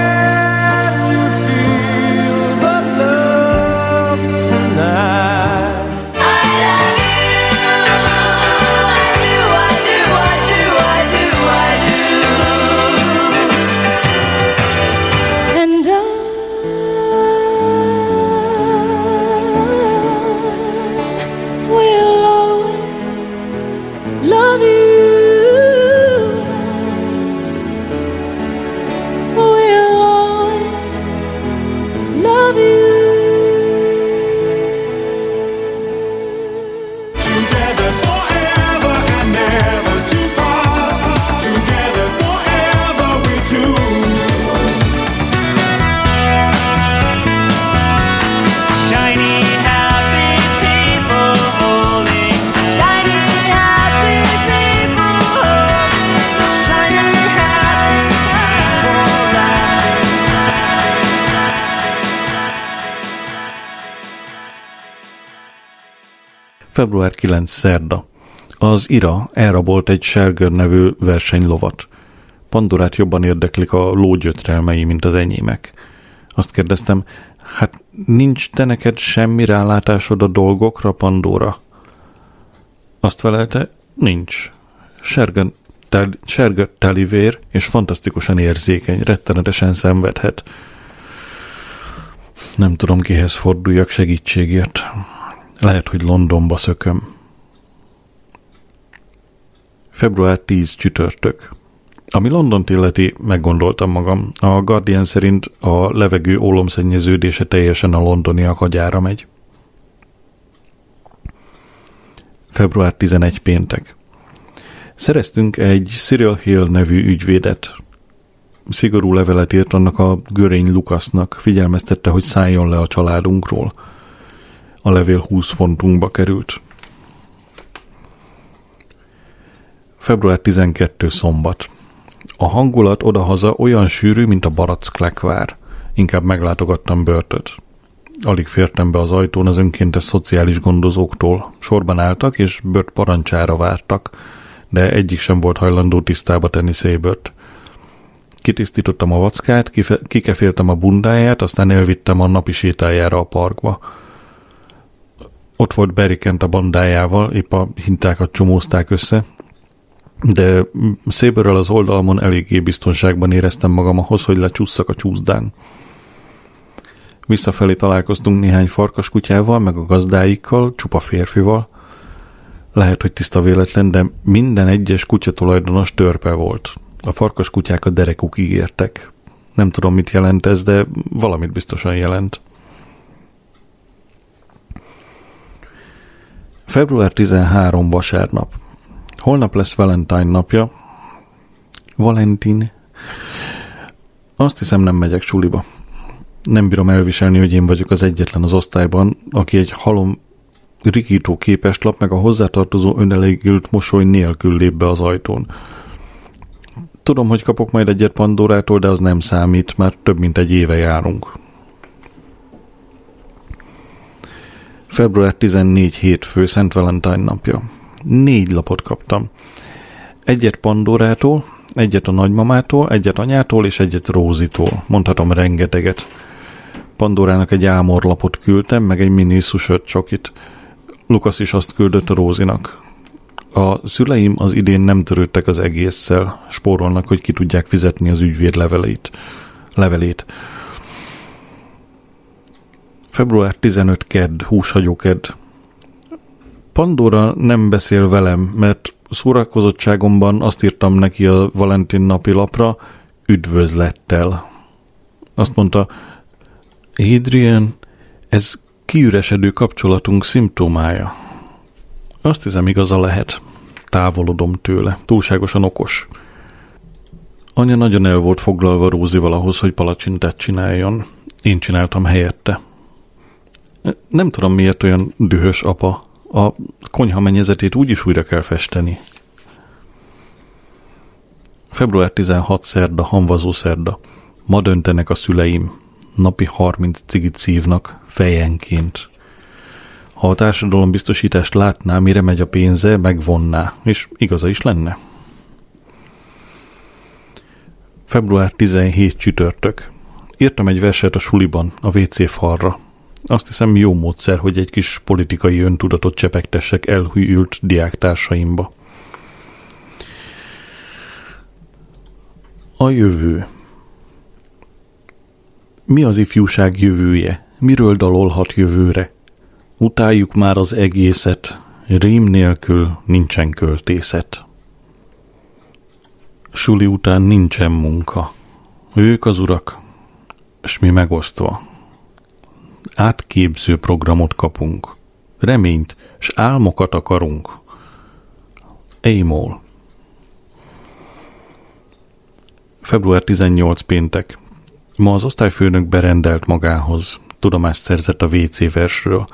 Február 9 szerda. Az IRA elrabolt egy Sherger nevű versenylovat. Pandorát jobban érdeklik a lógyötrelmei, mint az enyémek. Azt kérdeztem, hát nincs te neked semmi rálátásod a dolgokra, Pandora? Azt felelte, nincs. Sergen, tel, sergött telivér, és fantasztikusan érzékeny, rettenetesen szenvedhet. Nem tudom, kihez forduljak segítségért. Lehet, hogy Londonba szököm. Február 10 csütörtök. Ami Londont illeti, meggondoltam magam. A Guardian szerint a levegő ólomszennyeződése teljesen a londoniak agyára megy. Február 11 péntek. Szereztünk egy Cyril Hill nevű ügyvédet. Szigorú levelet írt annak a görény Lukasznak, figyelmeztette, hogy szálljon le a családunkról. A levél 20 fontunkba került. Február 12 szombat. A hangulat odahaza olyan sűrű, mint a barack lekvár. Inkább meglátogattam börtöt. Alig fértem be az ajtón az önkéntes szociális gondozóktól. Sorban álltak, és bört parancsára vártak, de egyik sem volt hajlandó tisztába tenni szébört. Kitisztítottam a vackát, kikeféltem a bundáját, aztán elvittem a napi sétájára a parkba. Ott volt Berikent a bandájával, épp a hintákat csomózták össze, de szébörrel az oldalmon eléggé biztonságban éreztem magam ahhoz, hogy lecsúszszak a csúszdán. Visszafelé találkoztunk néhány farkas kutyával, meg a gazdáikkal, csupa férfival. Lehet, hogy tiszta véletlen, de minden egyes kutyatulajdonos törpe volt. A farkas kutyák a derekukig értek. Nem tudom, mit jelent ez, de valamit biztosan jelent. Február 13 vasárnap. Holnap lesz Valentine napja. Valentin. Azt hiszem nem megyek suliba. Nem bírom elviselni, hogy én vagyok az egyetlen az osztályban, aki egy halom rikító képes lap, meg a hozzátartozó önelégült mosoly nélkül lép be az ajtón. Tudom, hogy kapok majd egyet Pandorától, de az nem számít, már több mint egy éve járunk. Február 14 hétfő, Szent Valentine napja. Négy lapot kaptam. Egyet Pandorától, egyet a nagymamától, egyet anyától és egyet Rózitól. Mondhatom rengeteget. Pandorának egy ámorlapot küldtem, meg egy mini szusört csokit. Lukasz is azt küldött Rózinak. A szüleim az idén nem törődtek az egésszel, spórolnak, hogy ki tudják fizetni az ügyvéd levelét. levelét. Február 15 kedd, húshagyó kedd. Pandora nem beszél velem, mert szórakozottságomban azt írtam neki a Valentin napi lapra, üdvözlettel. Azt mondta, Adrian, ez kiüresedő kapcsolatunk szimptomája. Azt hiszem igaza lehet. Távolodom tőle. Túlságosan okos. Anya nagyon el volt foglalva Rózival ahhoz, hogy palacsintát csináljon. Én csináltam helyette. Nem tudom, miért olyan dühös apa. A konyha mennyezetét úgyis újra kell festeni. Február 16 szerda, hamvazó szerda. Ma döntenek a szüleim. Napi 30 cigit szívnak, fejenként. Ha a társadalom biztosítást látná, mire megy a pénze, megvonná, és igaza is lenne. Február 17 csütörtök. Írtam egy verset a suliban, a WC falra. Azt hiszem jó módszer, hogy egy kis politikai öntudatot csepegtessek elhűült diáktársaimba. A jövő. Mi az ifjúság jövője? Miről dalolhat jövőre? Utáljuk már az egészet, rím nélkül nincsen költészet. Suli után nincsen munka. Ők az urak, s mi megosztva. Átképző programot kapunk. Reményt, s álmokat akarunk. Émol. Február 18 péntek. Ma az osztályfőnök berendelt magához. Tudomást szerzett a WC versről.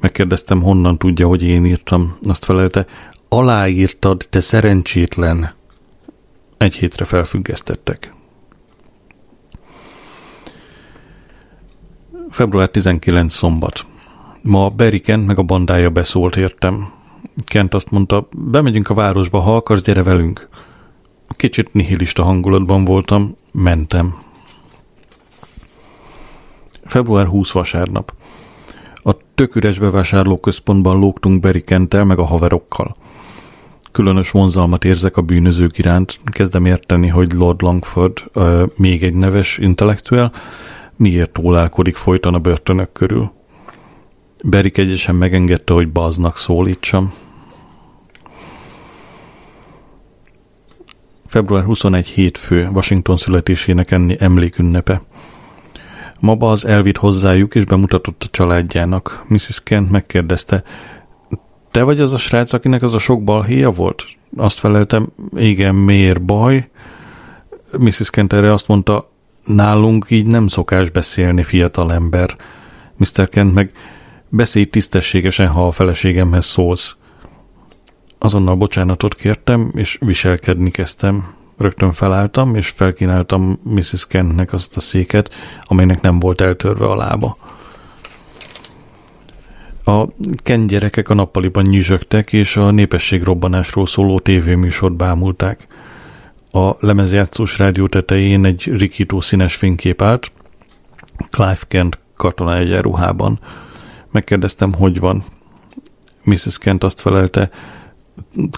Megkérdeztem, honnan tudja, hogy én írtam. Azt felelte, aláírtad, te szerencsétlen. Egy hétre felfüggesztettek. Február 19 szombat. Ma Beriken meg a bandája beszólt értem. Kent azt mondta, bemegyünk a városba, ha akarsz, gyere velünk. Kicsit nihilista hangulatban voltam, mentem. Február 20 vasárnap. A tök üres bevásárlóközpontban lógtunk Berikenttel meg a haverokkal. Különös vonzalmat érzek a bűnözők iránt, kezdem érteni, hogy Lord Langford, uh, még egy neves intellektuel, miért tólálkodik folyton a börtönök körül. Berik egyesen megengedte, hogy baznak szólítsam. Február 21 hétfő, Washington születésének enni emlékünnepe. Ma az elvitt hozzájuk és bemutatott a családjának. Mrs. Kent megkérdezte, te vagy az a srác, akinek az a sok balhéja volt? Azt feleltem, igen, miért baj? Mrs. Kent erre azt mondta, nálunk így nem szokás beszélni, fiatal ember. Mr. Kent meg, beszélj tisztességesen, ha a feleségemhez szólsz. Azonnal bocsánatot kértem, és viselkedni kezdtem. Rögtön felálltam, és felkínáltam Mrs. Kentnek azt a széket, amelynek nem volt eltörve a lába. A Ken gyerekek a nappaliban nyüzsögtek, és a népességrobbanásról szóló tévéműsort bámulták. A lemezjátszós rádió tetején egy rikító színes fénykép állt, Clive Kent katona egyenruhában. Megkérdeztem, hogy van. Mrs. Kent azt felelte,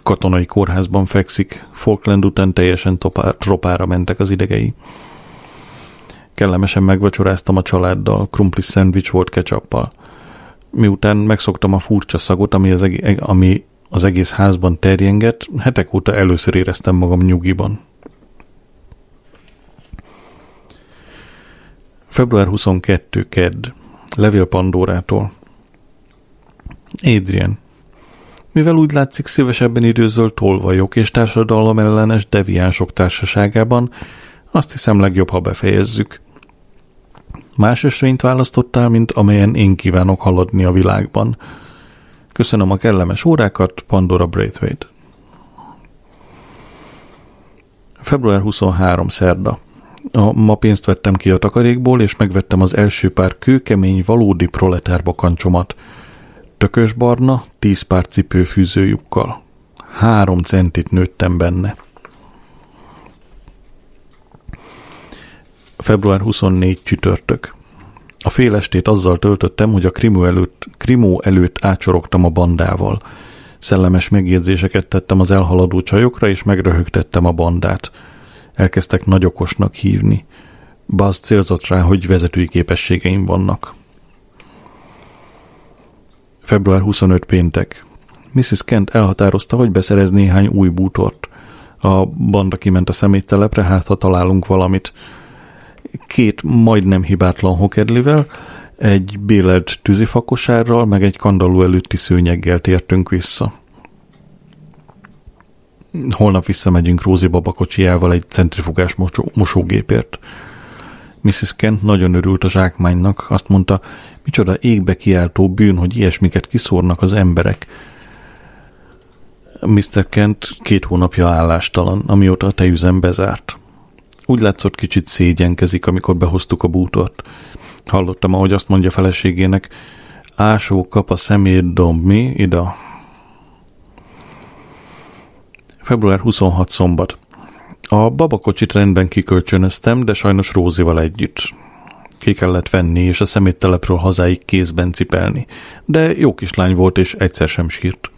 katonai kórházban fekszik, Falkland után teljesen topá, tropára mentek az idegei. Kellemesen megvacsoráztam a családdal, krumplis szendvics volt ketchuppal. Miután megszoktam a furcsa szagot, ami az, ami az egész házban terjengett, hetek óta először éreztem magam nyugiban. Február 22. Kedd. Levél Pandórától. Adrian. Mivel úgy látszik szívesebben időzöl tolvajok és társadalom ellenes deviánsok társaságában, azt hiszem legjobb, ha befejezzük. Más ösvényt választottál, mint amelyen én kívánok haladni a világban. Köszönöm a kellemes órákat, Pandora Braithwaite. Február 23. szerda. A, ma pénzt vettem ki a takarékból, és megvettem az első pár kőkemény, valódi proletár bakancsomat. Tökös barna, tíz pár cipőfűzőjukkal. Három centit nőttem benne. Február 24 csütörtök. A fél estét azzal töltöttem, hogy a krimó előtt, krimó előtt átsorogtam a bandával. Szellemes megjegyzéseket tettem az elhaladó csajokra, és megröhögtettem a bandát. Elkezdtek nagyokosnak hívni. Buzz célzott rá, hogy vezetői képességeim vannak. Február 25 péntek. Mrs. Kent elhatározta, hogy beszerez néhány új bútort. A banda kiment a szeméttelepre, hát ha találunk valamit. Két majdnem hibátlan hokedlivel, egy bélelt tűzifakosárral, meg egy kandalló előtti szőnyeggel tértünk vissza. Holnap visszamegyünk Rózi baba kocsijával egy centrifugás mosó- mosógépért. Mrs. Kent nagyon örült a zsákmánynak, azt mondta, micsoda égbe kiáltó bűn, hogy ilyesmiket kiszórnak az emberek. Mr. Kent két hónapja állástalan, amióta a tejüzem bezárt. Úgy látszott kicsit szégyenkezik, amikor behoztuk a bútort. Hallottam, ahogy azt mondja feleségének, ásó kap a szemét domb, mi? Ida. Február 26 szombat. A babakocsit rendben kikölcsönöztem, de sajnos Rózival együtt. Ki kellett venni, és a szeméttelepről hazáig kézben cipelni. De jó kislány volt, és egyszer sem sírt.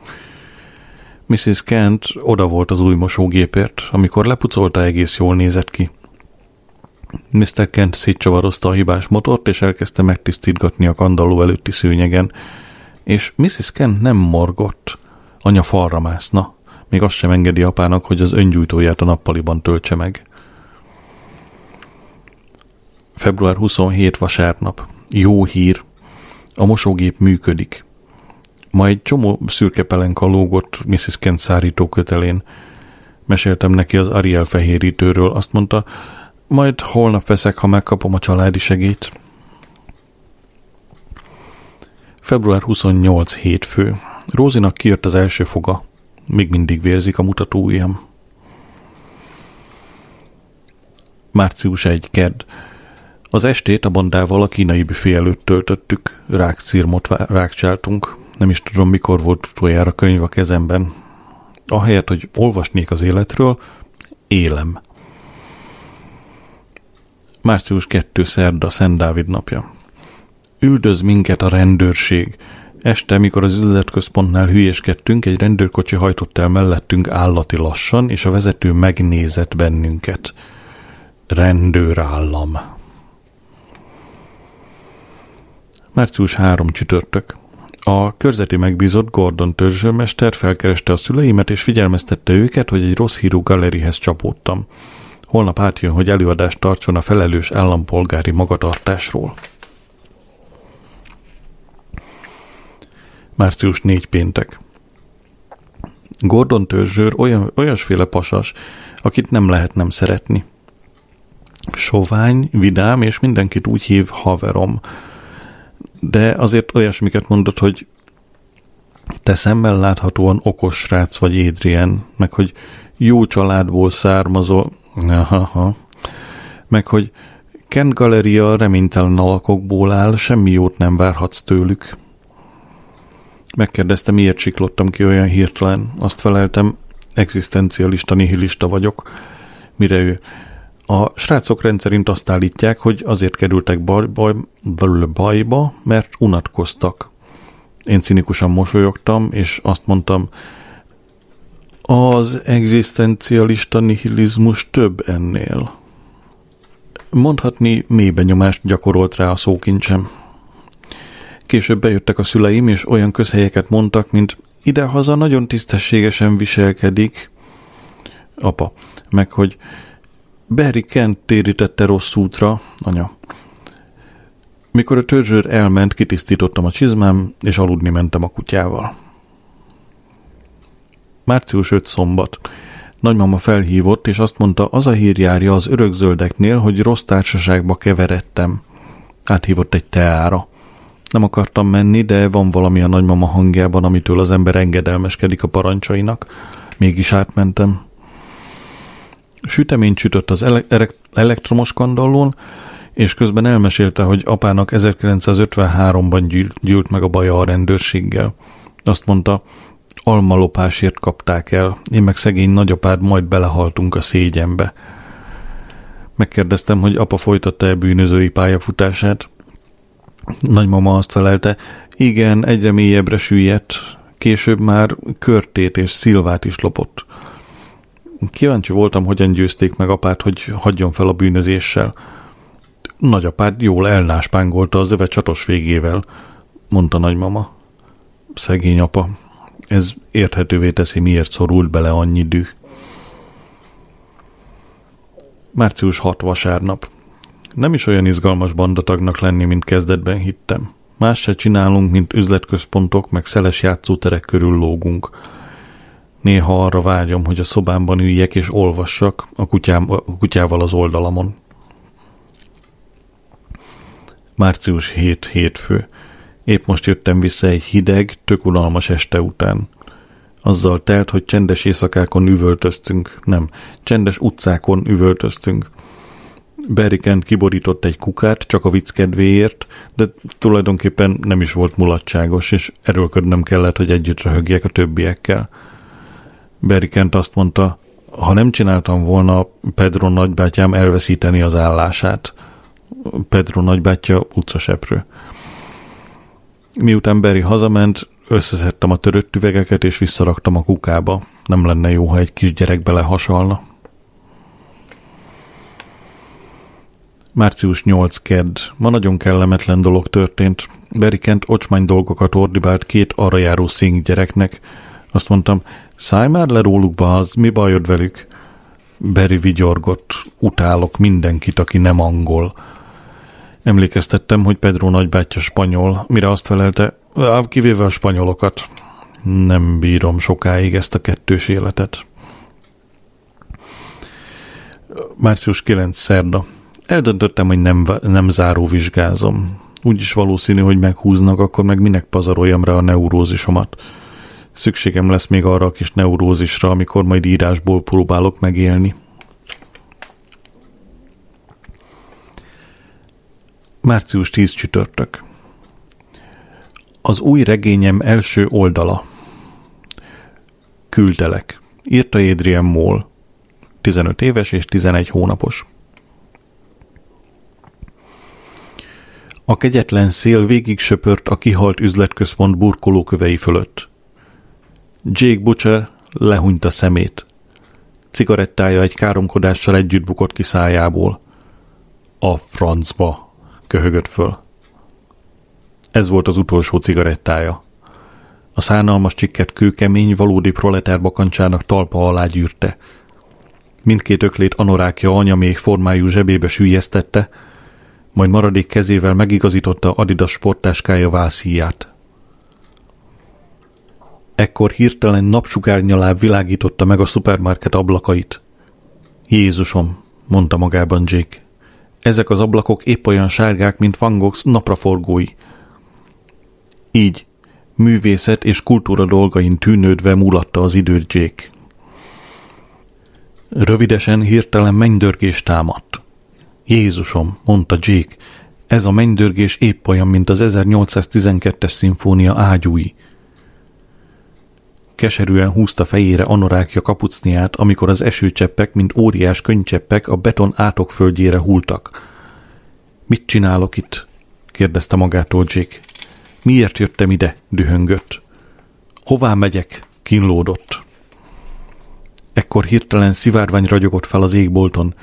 Mrs. Kent oda volt az új mosógépért, amikor lepucolta egész jól nézett ki. Mr. Kent szétcsavarozta a hibás motort, és elkezdte megtisztítgatni a kandalló előtti szőnyegen. És Mrs. Kent nem morgott. Anya falra mászna. Még azt sem engedi apának, hogy az öngyújtóját a nappaliban töltse meg. Február 27 vasárnap. Jó hír. A mosógép működik. Ma egy csomó szürke pelenka lógott Mrs. Kent szárító kötelén. Meséltem neki az Ariel fehérítőről. Azt mondta, majd holnap veszek, ha megkapom a családi segít. Február 28 hétfő. Rózinak kijött az első foga. Még mindig vérzik a mutatóujjam. Március 1. Kedd. Az estét a bandával a kínai büfé előtt töltöttük. Rákcírmot vá- rákcsáltunk. Nem is tudom, mikor volt utoljára könyv a kezemben. Ahelyett, hogy olvasnék az életről, élem. Március 2. szerda, Szent Dávid napja. Üldöz minket a rendőrség. Este, mikor az üzletközpontnál hülyéskedtünk, egy rendőrkocsi hajtott el mellettünk állati lassan, és a vezető megnézett bennünket. Rendőrállam. Március 3 csütörtök. A körzeti megbízott Gordon törzsőmester felkereste a szüleimet, és figyelmeztette őket, hogy egy rossz hírú galerihez csapódtam. Holnap átjön, hogy előadást tartson a felelős állampolgári magatartásról. Március 4 péntek. Gordon törzsőr olyan, olyasféle pasas, akit nem lehet nem szeretni. Sovány, vidám, és mindenkit úgy hív haverom. De azért olyasmiket mondott, hogy te szemmel láthatóan okos srác vagy Adrian, meg hogy jó családból származol, Aha. meg hogy Kent Galeria reménytelen alakokból áll, semmi jót nem várhatsz tőlük. Megkérdezte, miért siklottam ki olyan hirtelen. Azt feleltem, egzisztencialista nihilista vagyok. Mire ő, a srácok rendszerint azt állítják, hogy azért kerültek baj, baj, bajba, mert unatkoztak. Én cinikusan mosolyogtam, és azt mondtam, az egzisztencialista nihilizmus több ennél. Mondhatni mély benyomást gyakorolt rá a szókincsem. Később bejöttek a szüleim, és olyan közhelyeket mondtak, mint idehaza nagyon tisztességesen viselkedik. Apa, meg hogy Barry Kent térítette rossz útra, anya. Mikor a törzsőr elment, kitisztítottam a csizmám, és aludni mentem a kutyával. Március 5 szombat. Nagymama felhívott, és azt mondta, az a hír járja az örökzöldeknél, hogy rossz társaságba keveredtem. Áthívott egy teára. Nem akartam menni, de van valami a nagymama hangjában, amitől az ember engedelmeskedik a parancsainak. Mégis átmentem. Süteményt sütött az ele- elektromos kandallón, és közben elmesélte, hogy apának 1953-ban gyűlt, meg a baja a rendőrséggel. Azt mondta, almalopásért kapták el, én meg szegény nagyapád majd belehaltunk a szégyenbe. Megkérdeztem, hogy apa folytatta-e bűnözői pályafutását. Nagymama azt felelte, igen, egyre mélyebbre süllyedt, később már körtét és szilvát is lopott. Kíváncsi voltam, hogyan győzték meg apát, hogy hagyjon fel a bűnözéssel. Nagyapád jól elnáspángolta az öve csatos végével, mondta nagymama. Szegény apa, ez érthetővé teszi, miért szorult bele annyi düh. Március 6 vasárnap. Nem is olyan izgalmas bandatagnak lenni, mint kezdetben hittem. Más se csinálunk, mint üzletközpontok, meg szeles játszóterek körül lógunk. Néha arra vágyom, hogy a szobámban üljek és olvassak a, kutyám, a kutyával az oldalamon. Március 7 hétfő. Épp most jöttem vissza egy hideg, tök unalmas este után. Azzal telt, hogy csendes éjszakákon üvöltöztünk, nem, csendes utcákon üvöltöztünk. Berikent kiborított egy kukát, csak a vicc kedvéért, de tulajdonképpen nem is volt mulatságos, és erőlködnem kellett, hogy együtt röhögjek a többiekkel. Berikent azt mondta, ha nem csináltam volna, Pedro nagybátyám elveszíteni az állását. Pedro nagybátyja utcaseprő. Miután Beri hazament, összeszedtem a törött üvegeket és visszaraktam a kukába. Nem lenne jó, ha egy kisgyerek belehasalna. Március 8 kedd. Ma nagyon kellemetlen dolog történt. Berikent ocsmány dolgokat ordibált két arra járó szink gyereknek. Azt mondtam, szállj már le róluk, az mi bajod velük? Beri vigyorgott, utálok mindenkit, aki nem angol. Emlékeztettem, hogy Pedro nagybátyja spanyol, mire azt felelte, "Á, kivéve a spanyolokat. Nem bírom sokáig ezt a kettős életet. Március 9. szerda. Eldöntöttem, hogy nem, nem záró vizsgázom. Úgyis valószínű, hogy meghúznak, akkor meg minek pazaroljam rá a neurózisomat. Szükségem lesz még arra a kis neurózisra, amikor majd írásból próbálok megélni. Március 10 csütörtök. Az új regényem első oldala. Küldtelek. Írta Adrian Moll. 15 éves és 11 hónapos. A kegyetlen szél végig söpört a kihalt üzletközpont burkolókövei fölött. Jake Butcher lehúnyta szemét. Cigarettája egy káromkodással együtt bukott ki szájából. A francba, köhögött föl. Ez volt az utolsó cigarettája. A szánalmas csikket kőkemény, valódi proletár bakancsának talpa alá gyűrte. Mindkét öklét anorákja anya még formájú zsebébe sűjesztette, majd maradék kezével megigazította Adidas sportáskája vászíját. Ekkor hirtelen napsugárnyaláb világította meg a szupermarket ablakait. Jézusom, mondta magában Jake. Ezek az ablakok épp olyan sárgák, mint Van Gogh napraforgói. Így, művészet és kultúra dolgain tűnődve múlatta az időt. Rövidesen hirtelen mennydörgés támadt. Jézusom, mondta Jake, ez a mennydörgés épp olyan, mint az 1812-es szimfónia ágyúi. Keserűen húzta fejére anorákja kapucniát, amikor az esőcseppek, mint óriás könycseppek a beton átokföldjére hultak. Mit csinálok itt? kérdezte magától Jake. Miért jöttem ide? dühöngött. Hová megyek? kínlódott. Ekkor hirtelen szivárvány ragyogott fel az égbolton.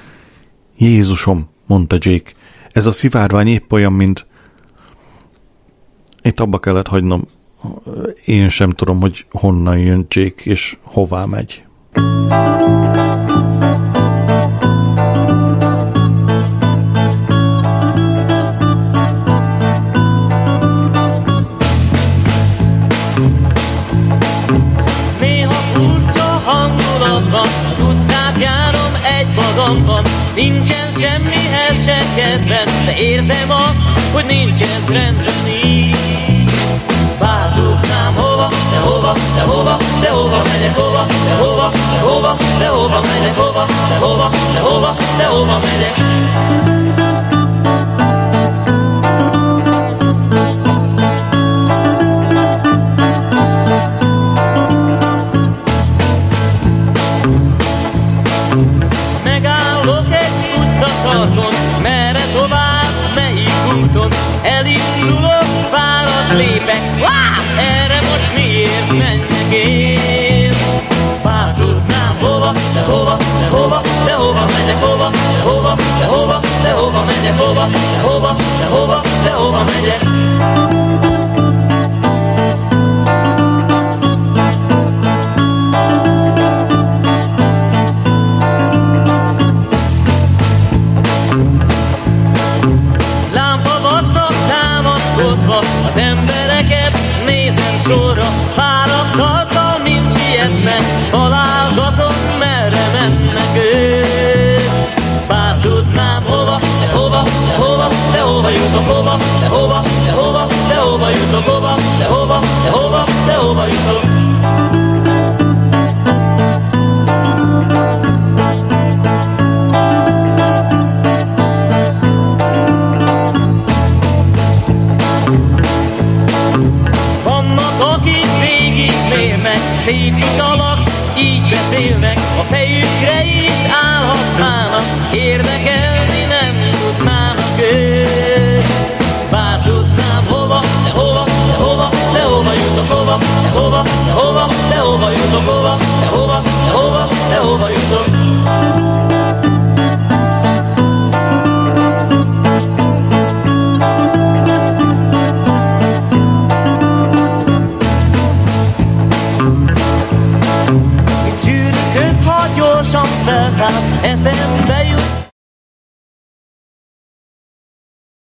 Jézusom, mondta Jake, ez a szivárvány épp olyan, mint... Itt abba kellett hagynom. Én sem tudom, hogy honnan jön Jake, és hová megy. Nincsen semmihez se kedvem De érzem azt, hogy nincs ez rendben így Bár tudnám hova, de hova, de hova, de hova megyek? Hova, de hova, de hova, de hova megyek? Hova, de hova, de hova, de hova megyek? Megállok tovább, melyik úton Elindulok, lépek, Wow! erre most miért menjek én? Bár tudnám hova, de hova, de hova, de hova megyek hova, de hova, de hova, de hova megyek hova, de hova, de hova, de hova megyek Fáradt arccal, mint sietnek Találgatom, merre mennek ők. Bár tudnám hova, de hova, de hova, de hova jutok hova, de hova, de hova, de hova jutok hova, de hova, de hova, de hova jutok hova, de hova, de hova, de hova jutok, hova, de hova, de hova, de hova jutok.